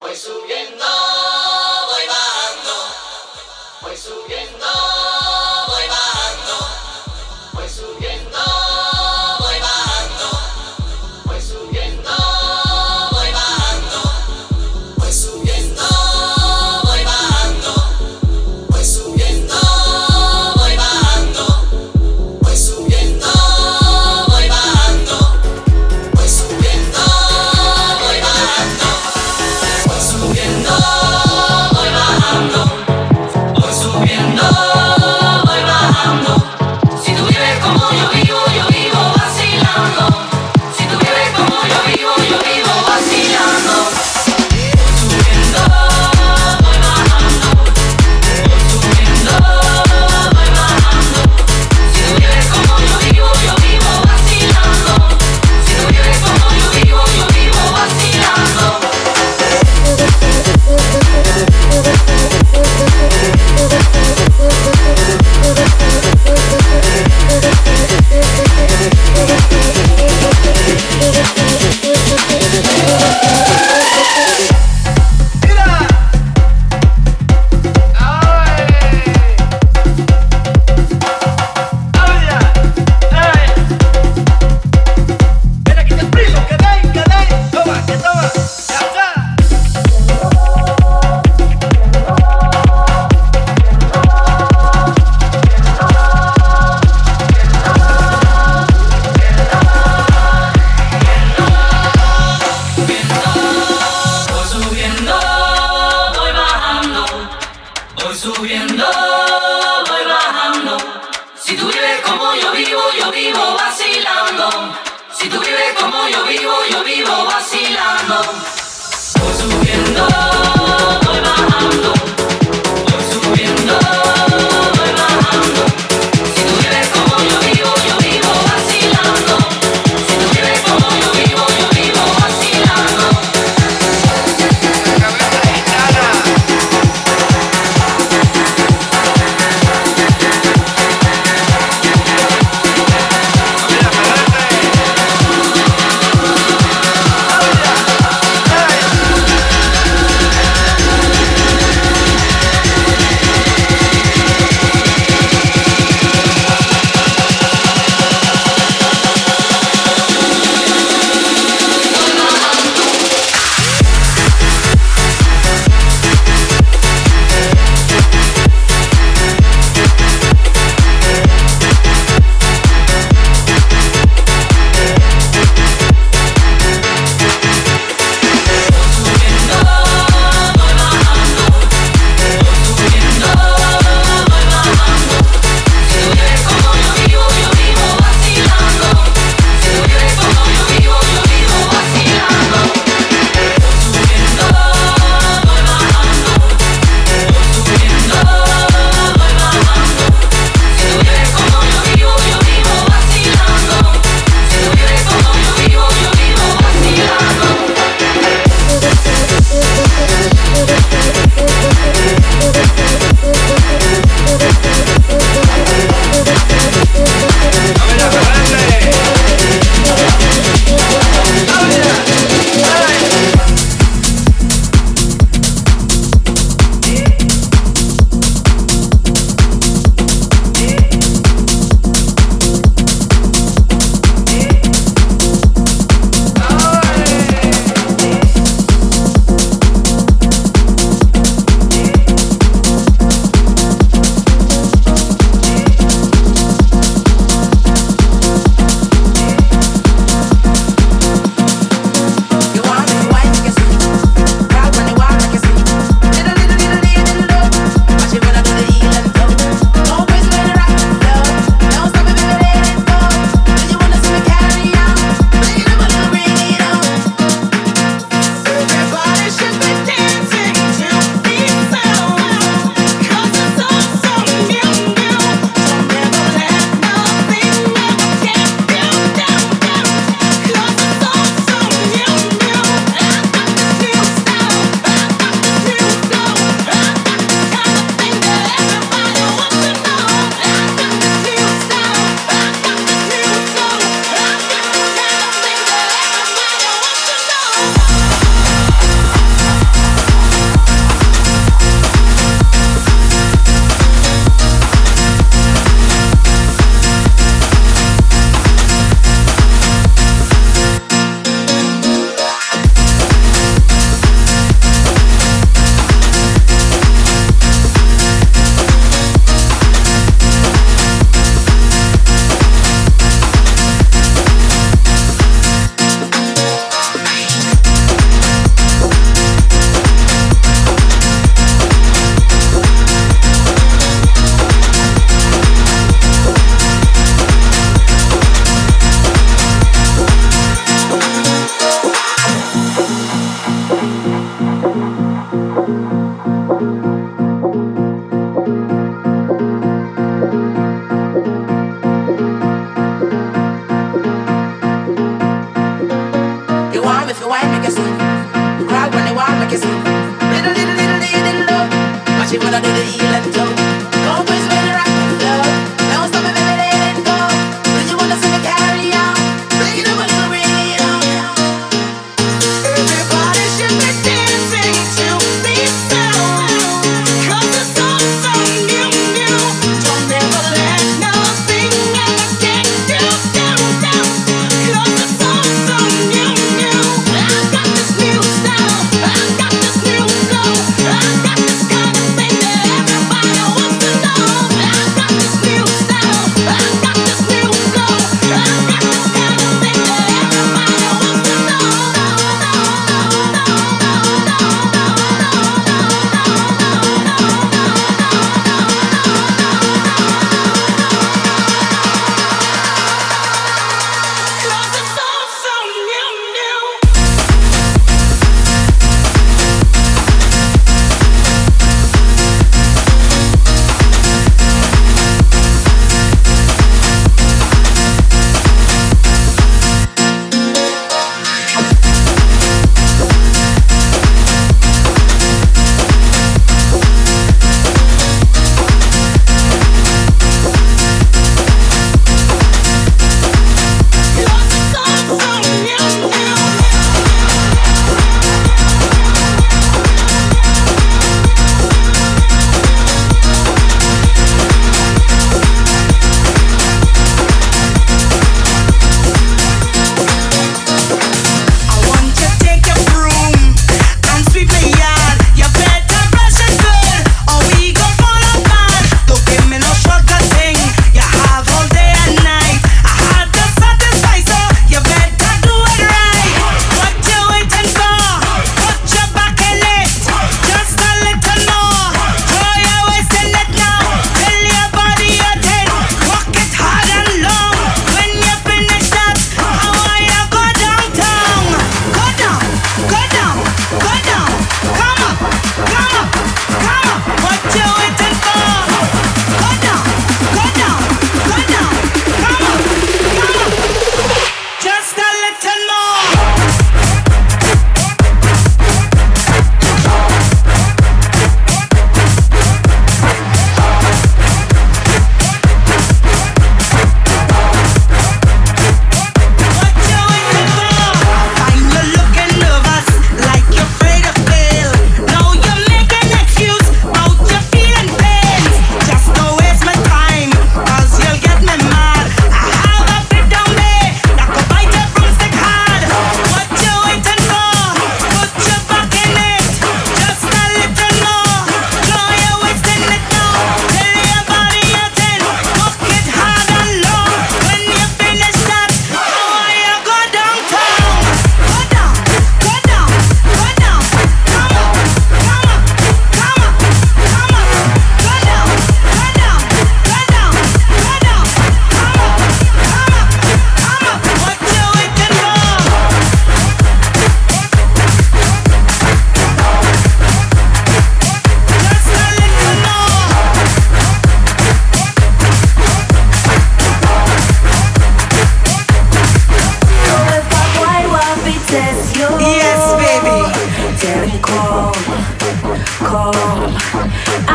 Voy subiendo,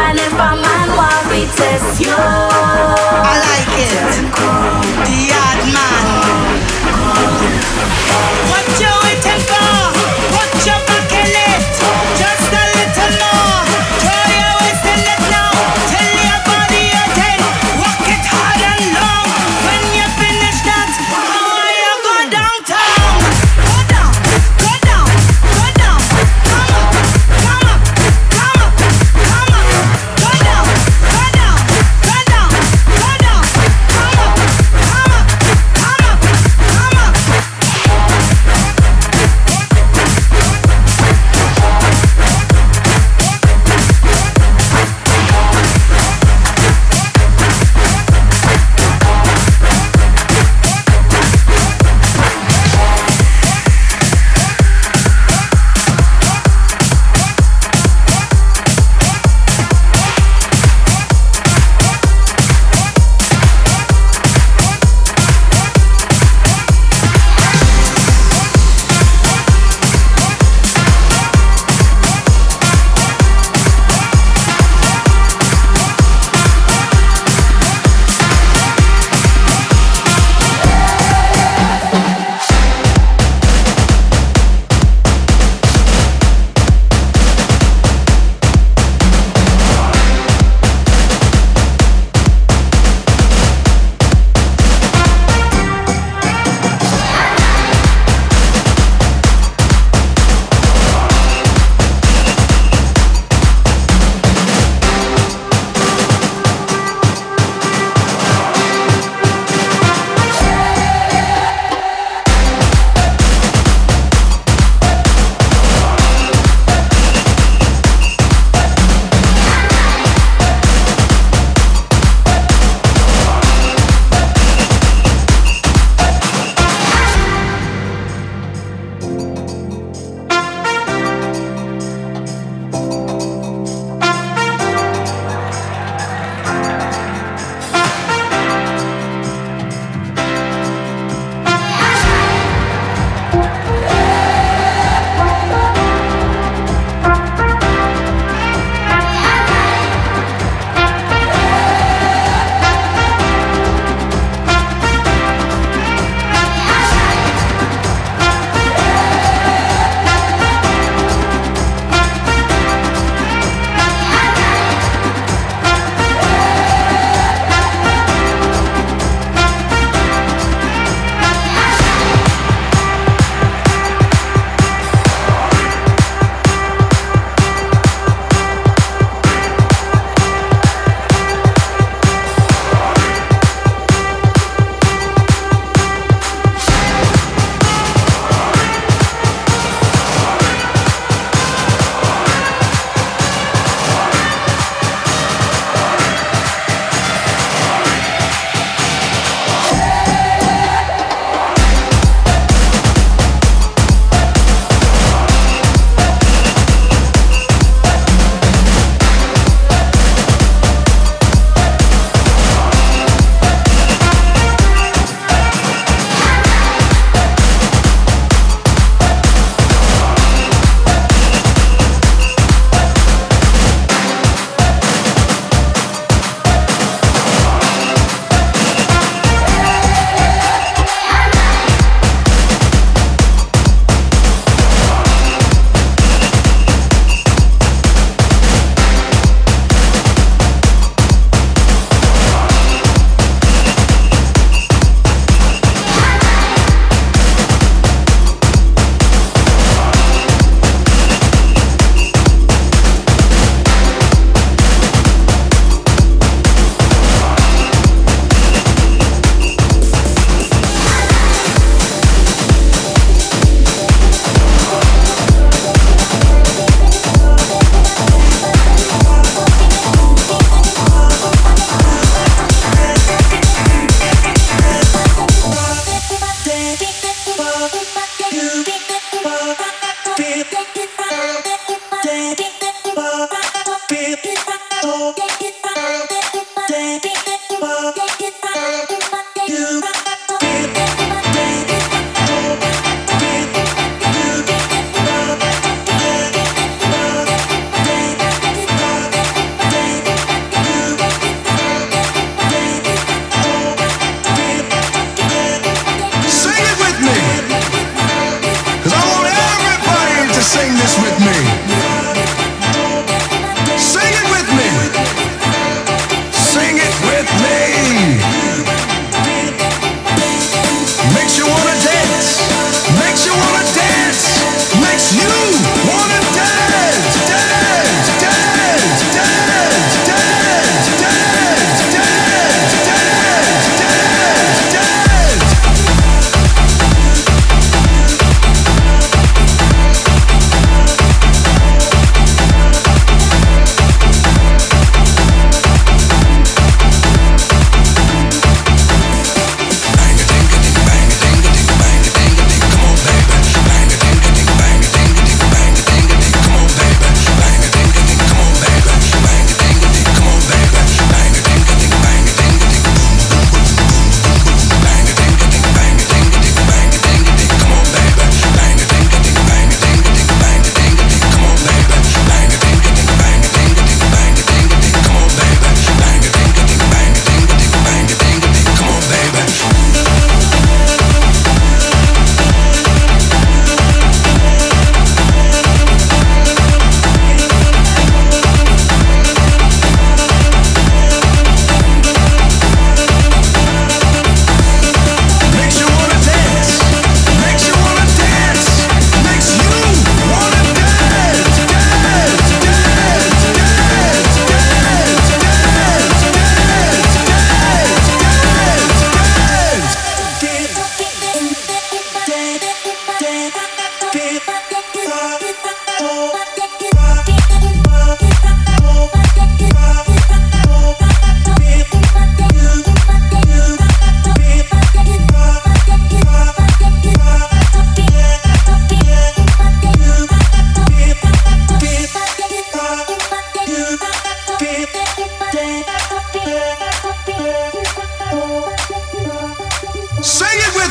And if a man want to test you. I like it.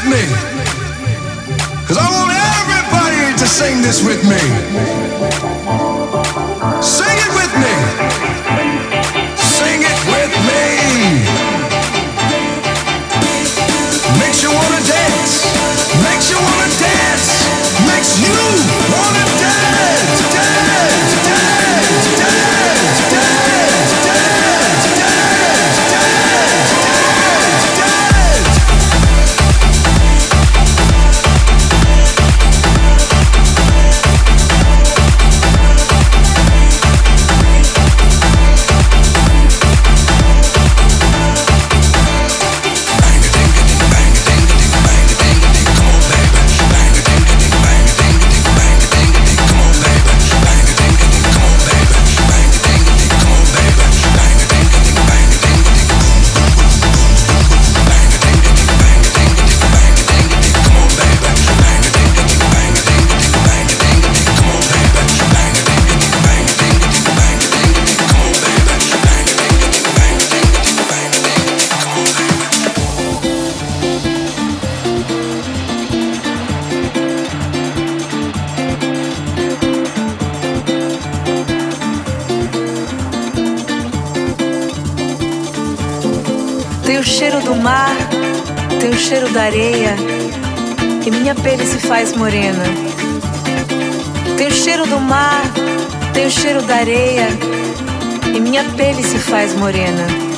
me. Cause I want everybody to sing this with me. espelho se faz morena. Tem o cheiro do mar, tem o cheiro da areia, e minha pele se faz morena.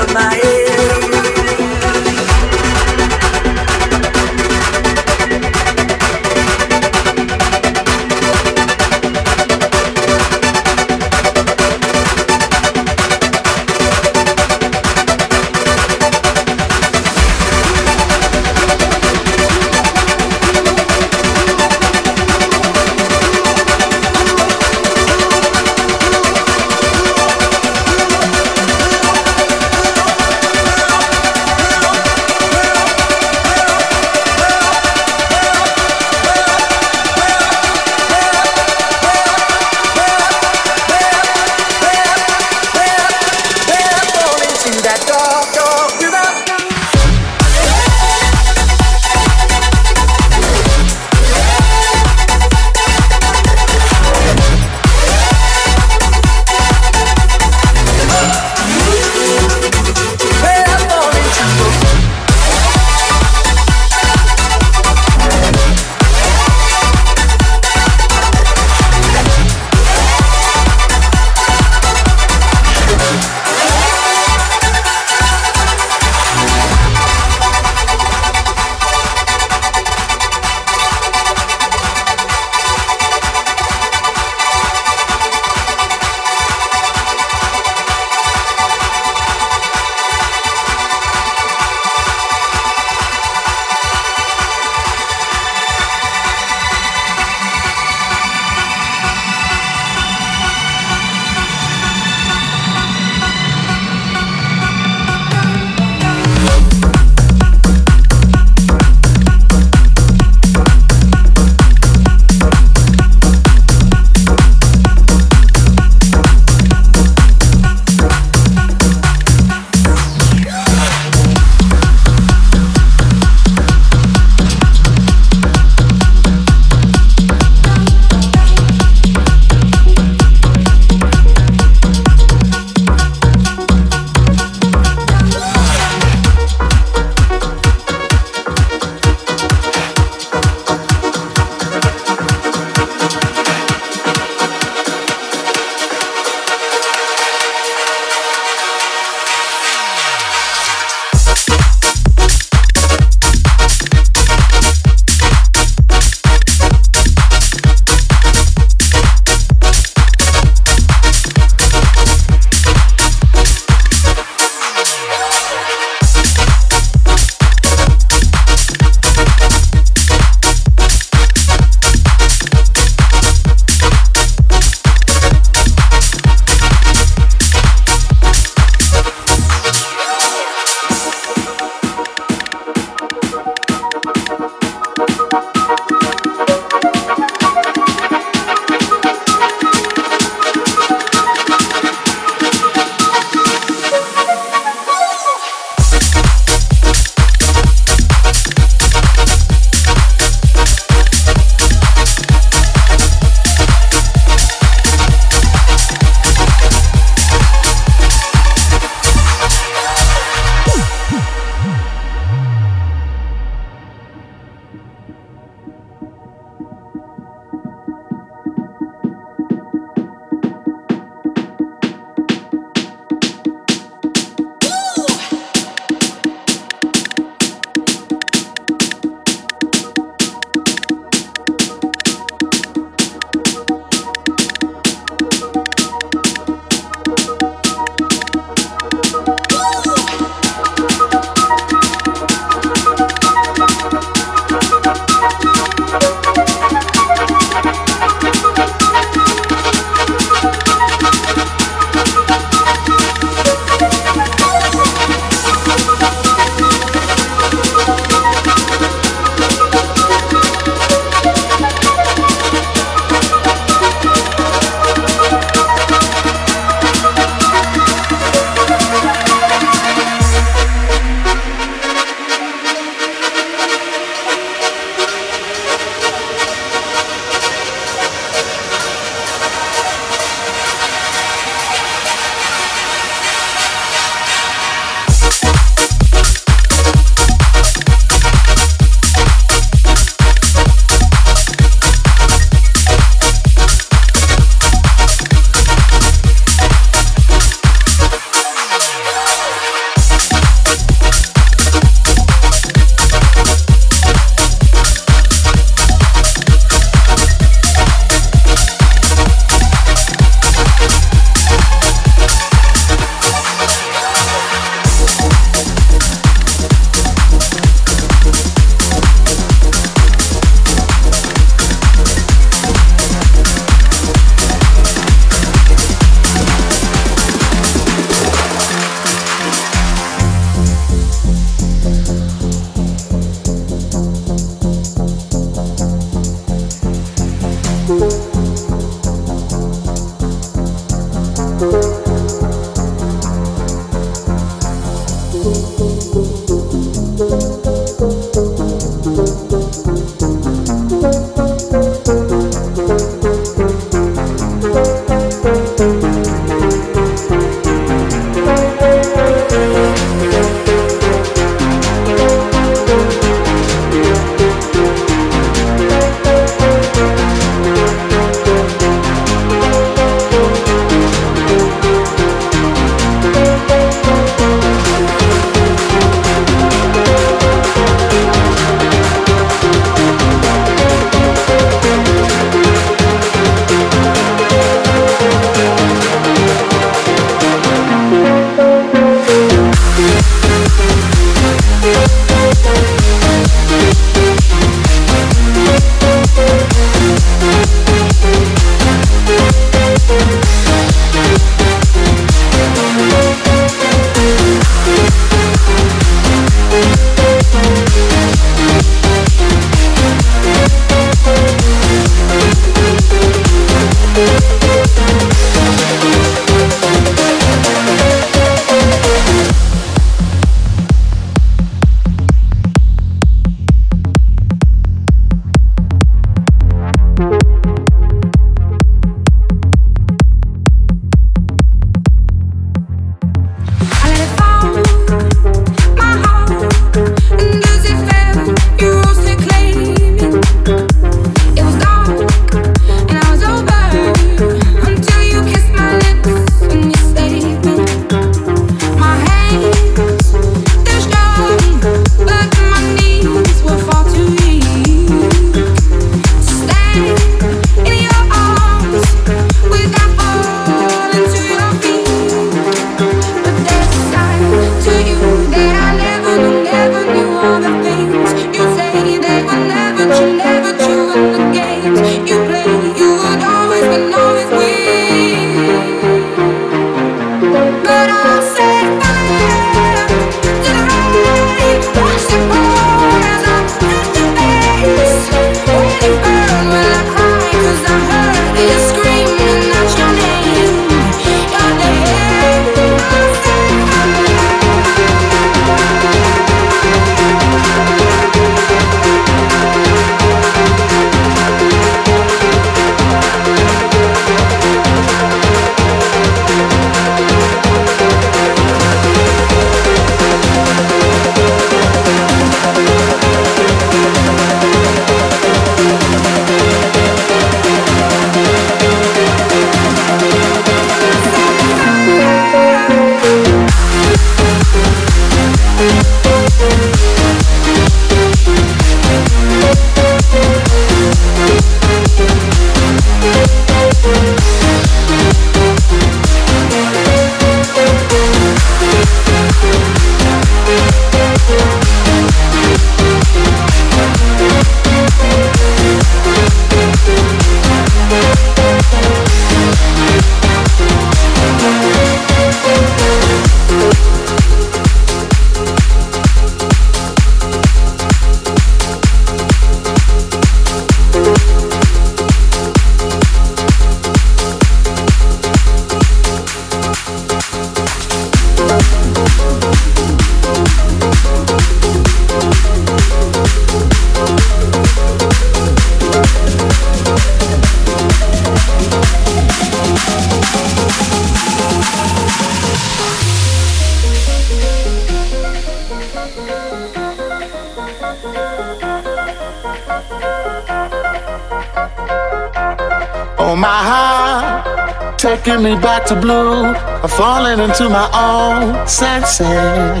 Taking me back to blue. I'm falling into my own senses.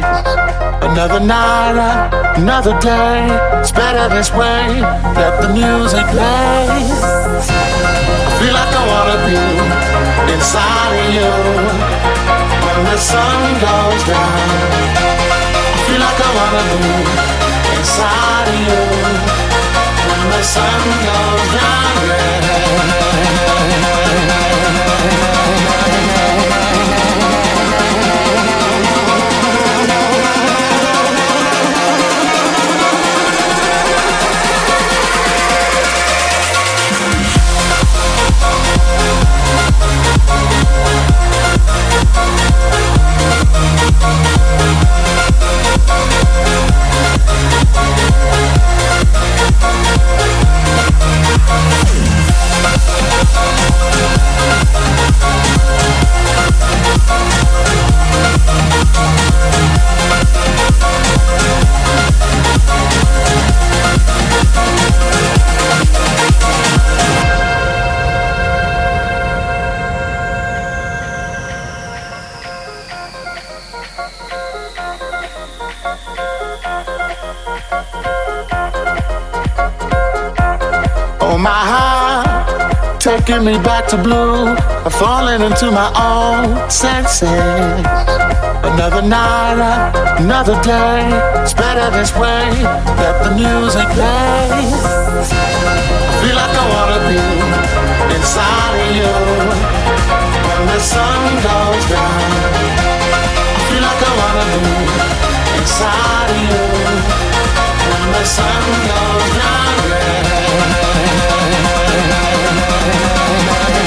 Another night, another day. It's better this way. Let the music play. I feel like I wanna be inside of you when the sun goes down. I feel like I wanna be inside of you when the sun goes down. Yeah. We'll taking me back to blue. I'm falling into my own senses. Another night, another day. It's better this way. Let the music play. I feel like I wanna be inside of you when the sun goes down. I feel like I wanna be inside of you when the sun goes down. I'm not Yeah.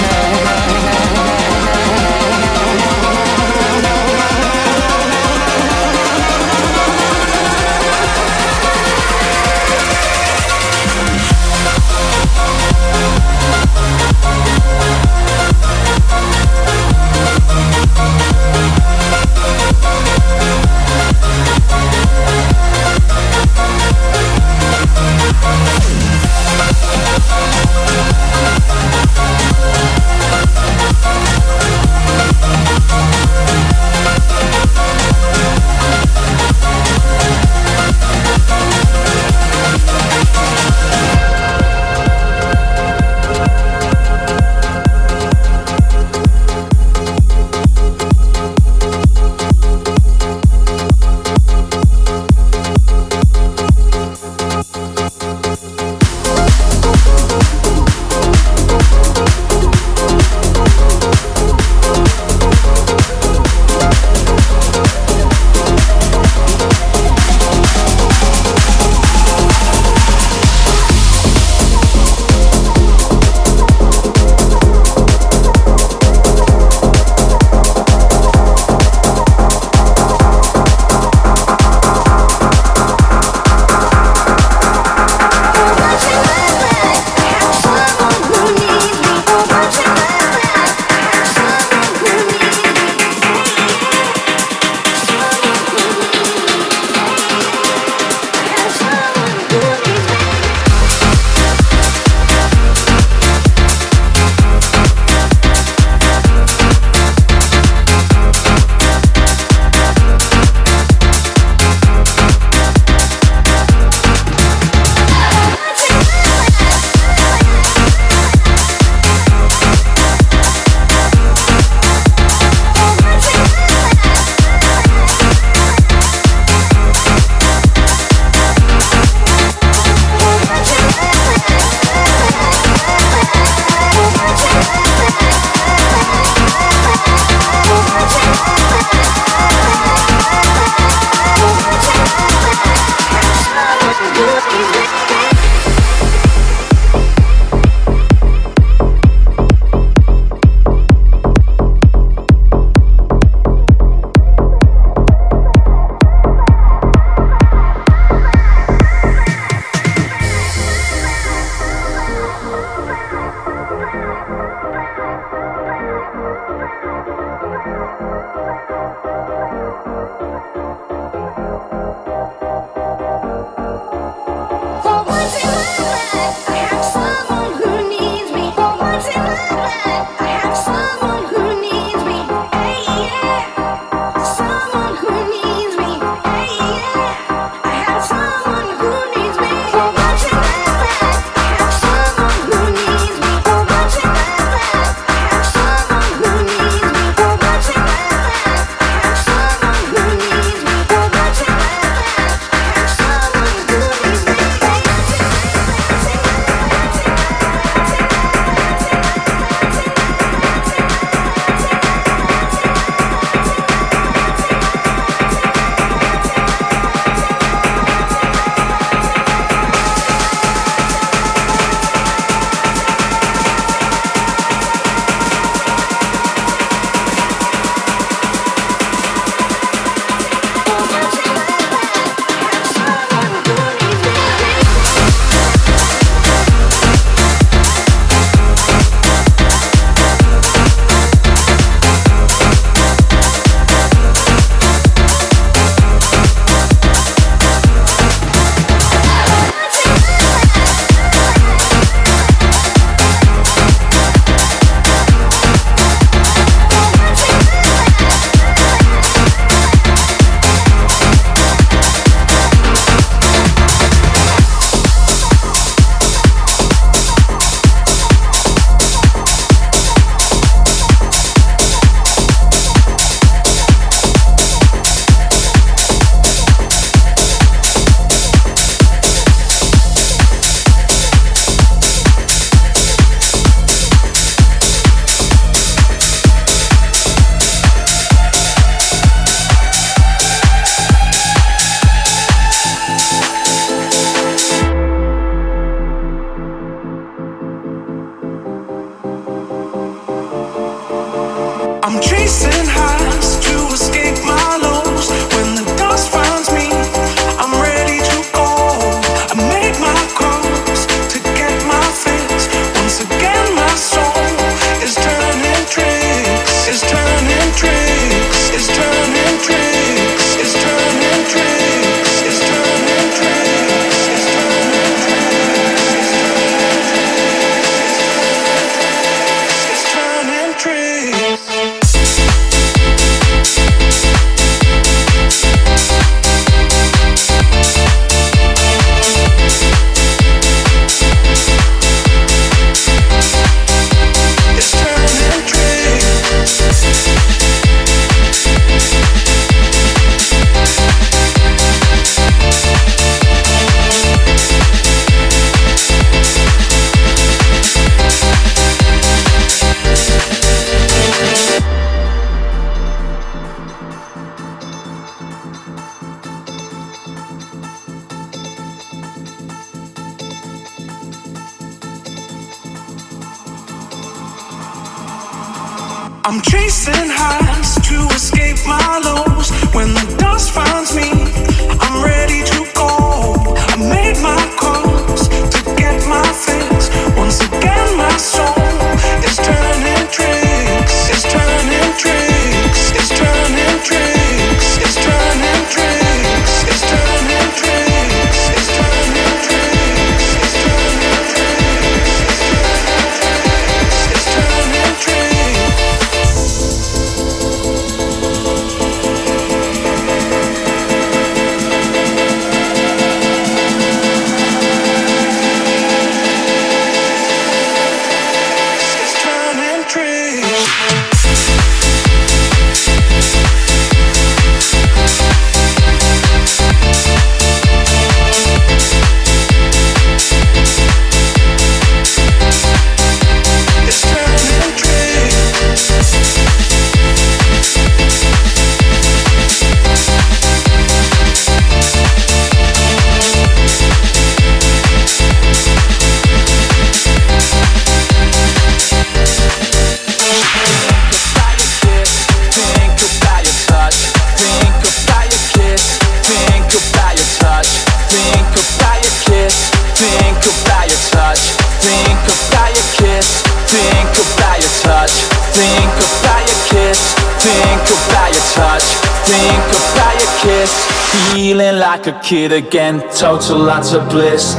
Like a kid again, total lots of bliss.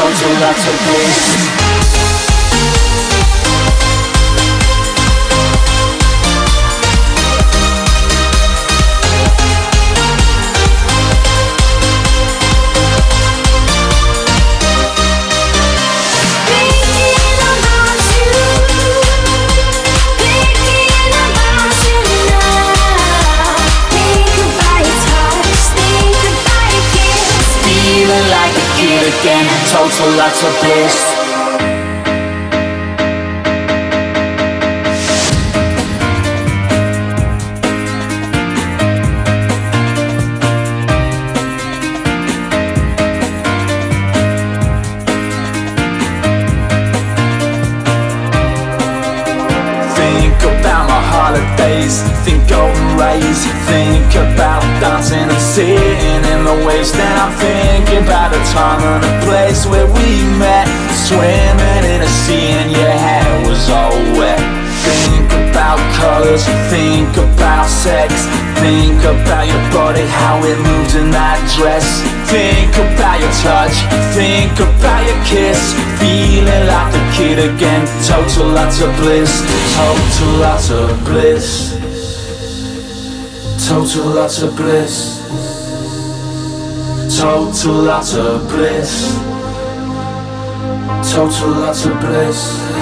Total lots of bliss total lots of bliss about a time and a place where we met. Swimming in a sea and your hair was all wet. Think about colors, think about sex. Think about your body, how it moved in that dress. Think about your touch, think about your kiss. Feeling like a kid again, total lots of bliss. Total lots of bliss. Total lots of bliss Total of bliss. Total of bliss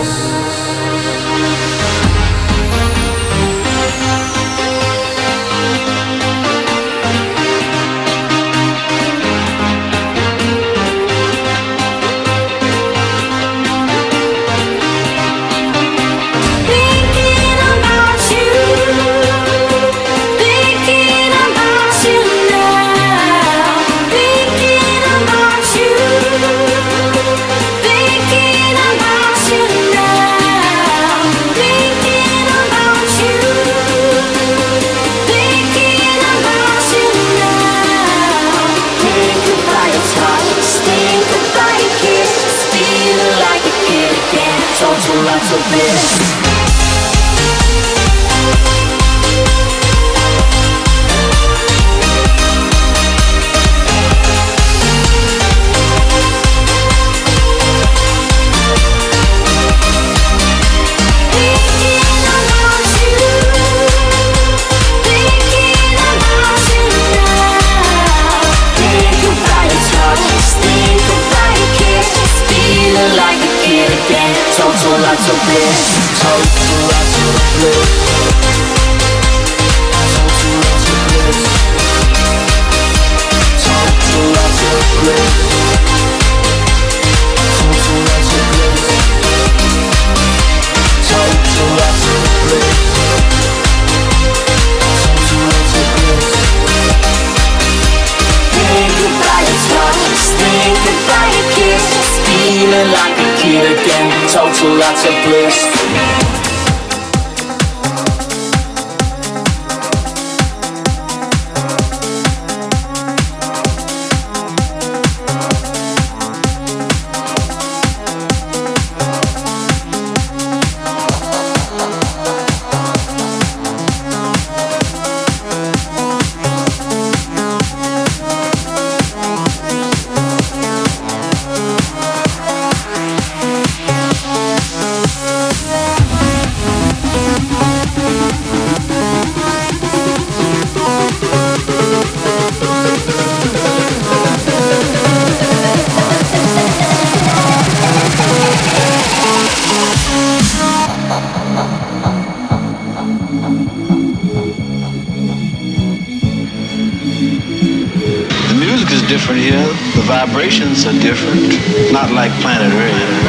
different here. The vibrations are different. Not like planet Earth.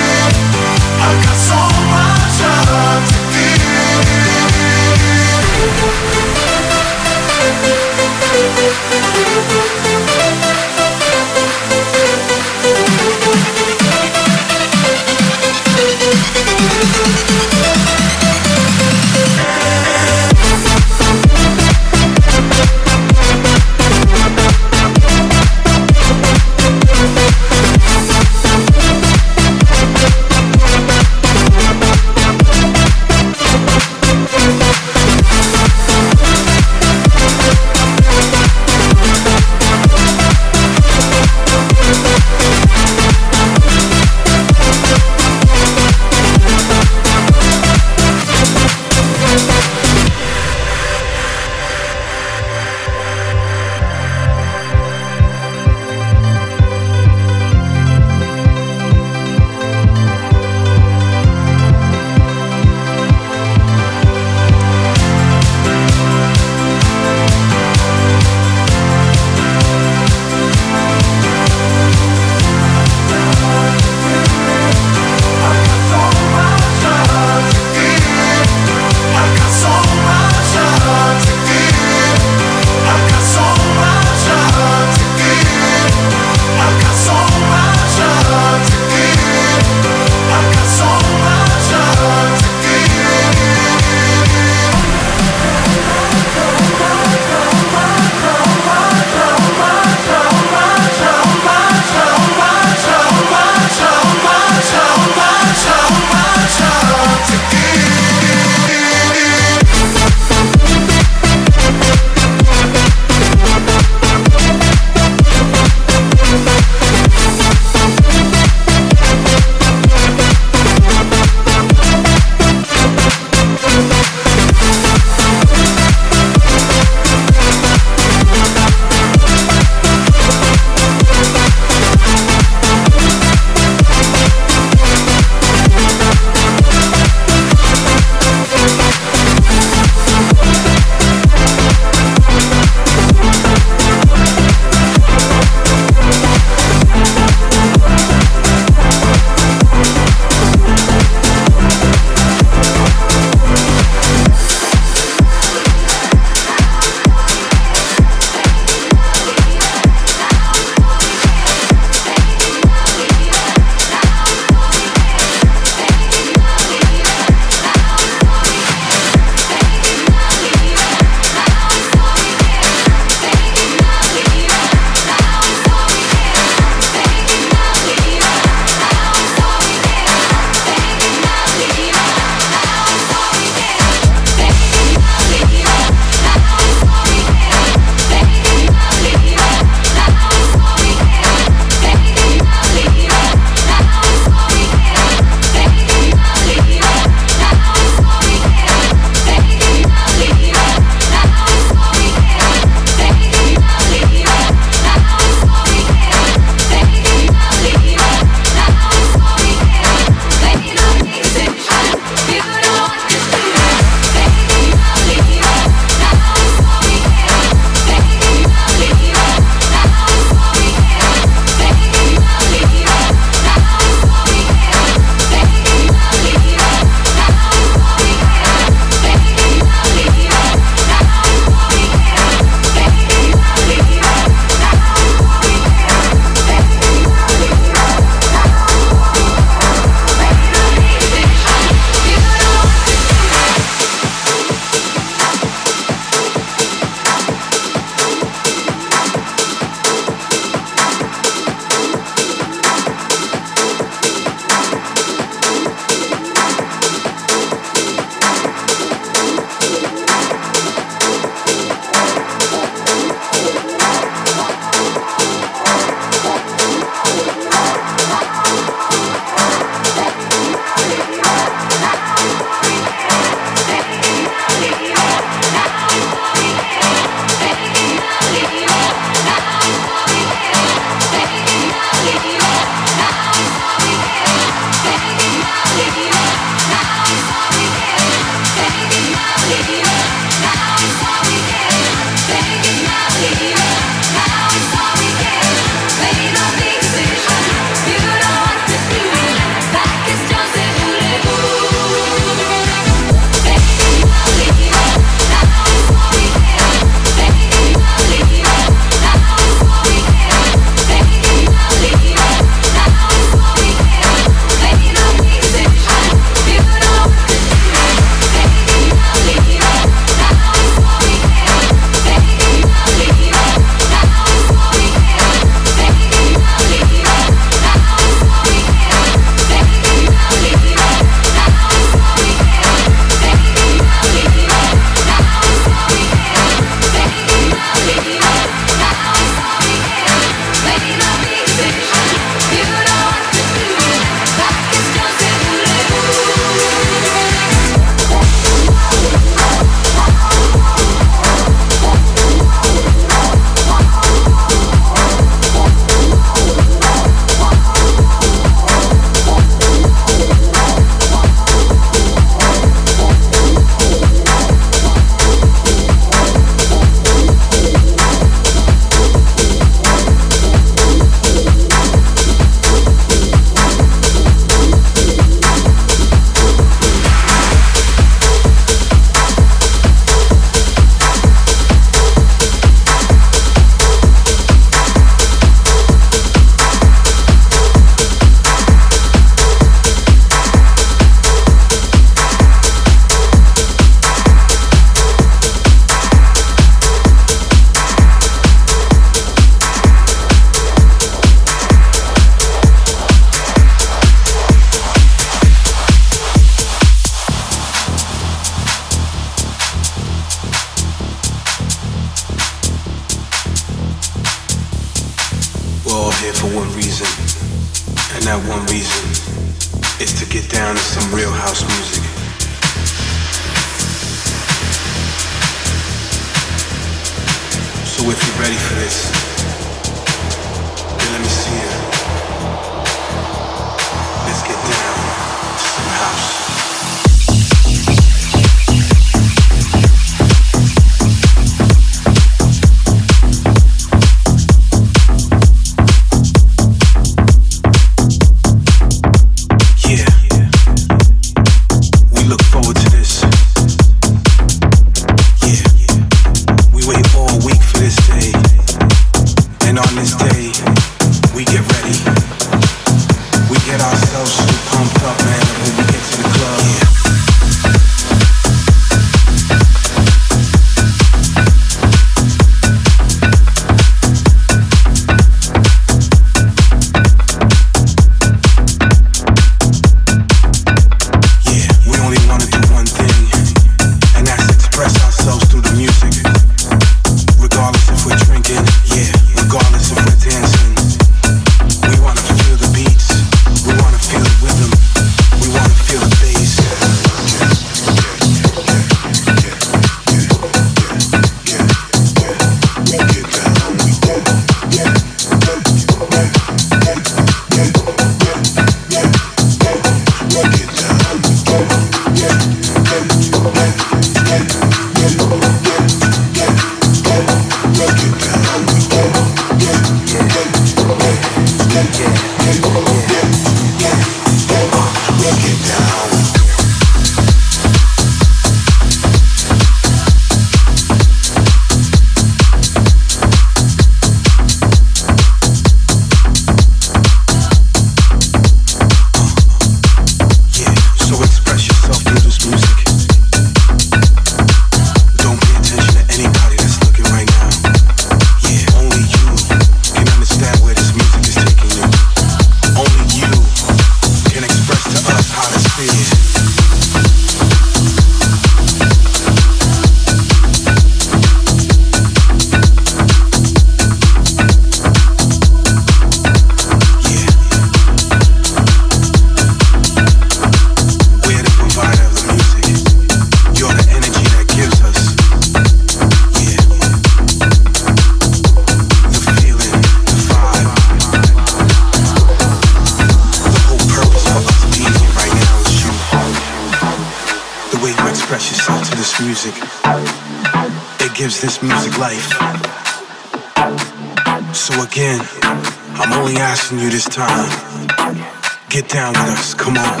Down with us come on.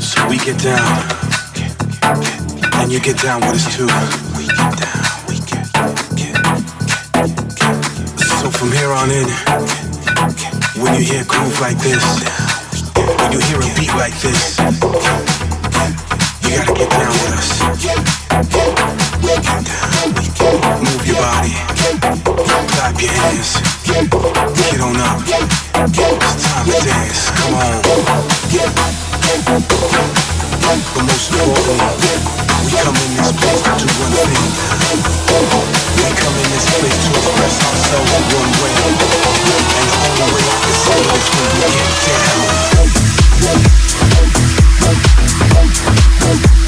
So we get down, and you get down with us too. We get down, we get, get, get, So from here on in, when you hear groove like this, when you hear a beat like this, you gotta get down with us. Clap your hands, get on up. It's time to dance. Come on. But most importantly. We come in this place to do one thing. We come in this place to express ourselves in one way. And the only way I can say is when we get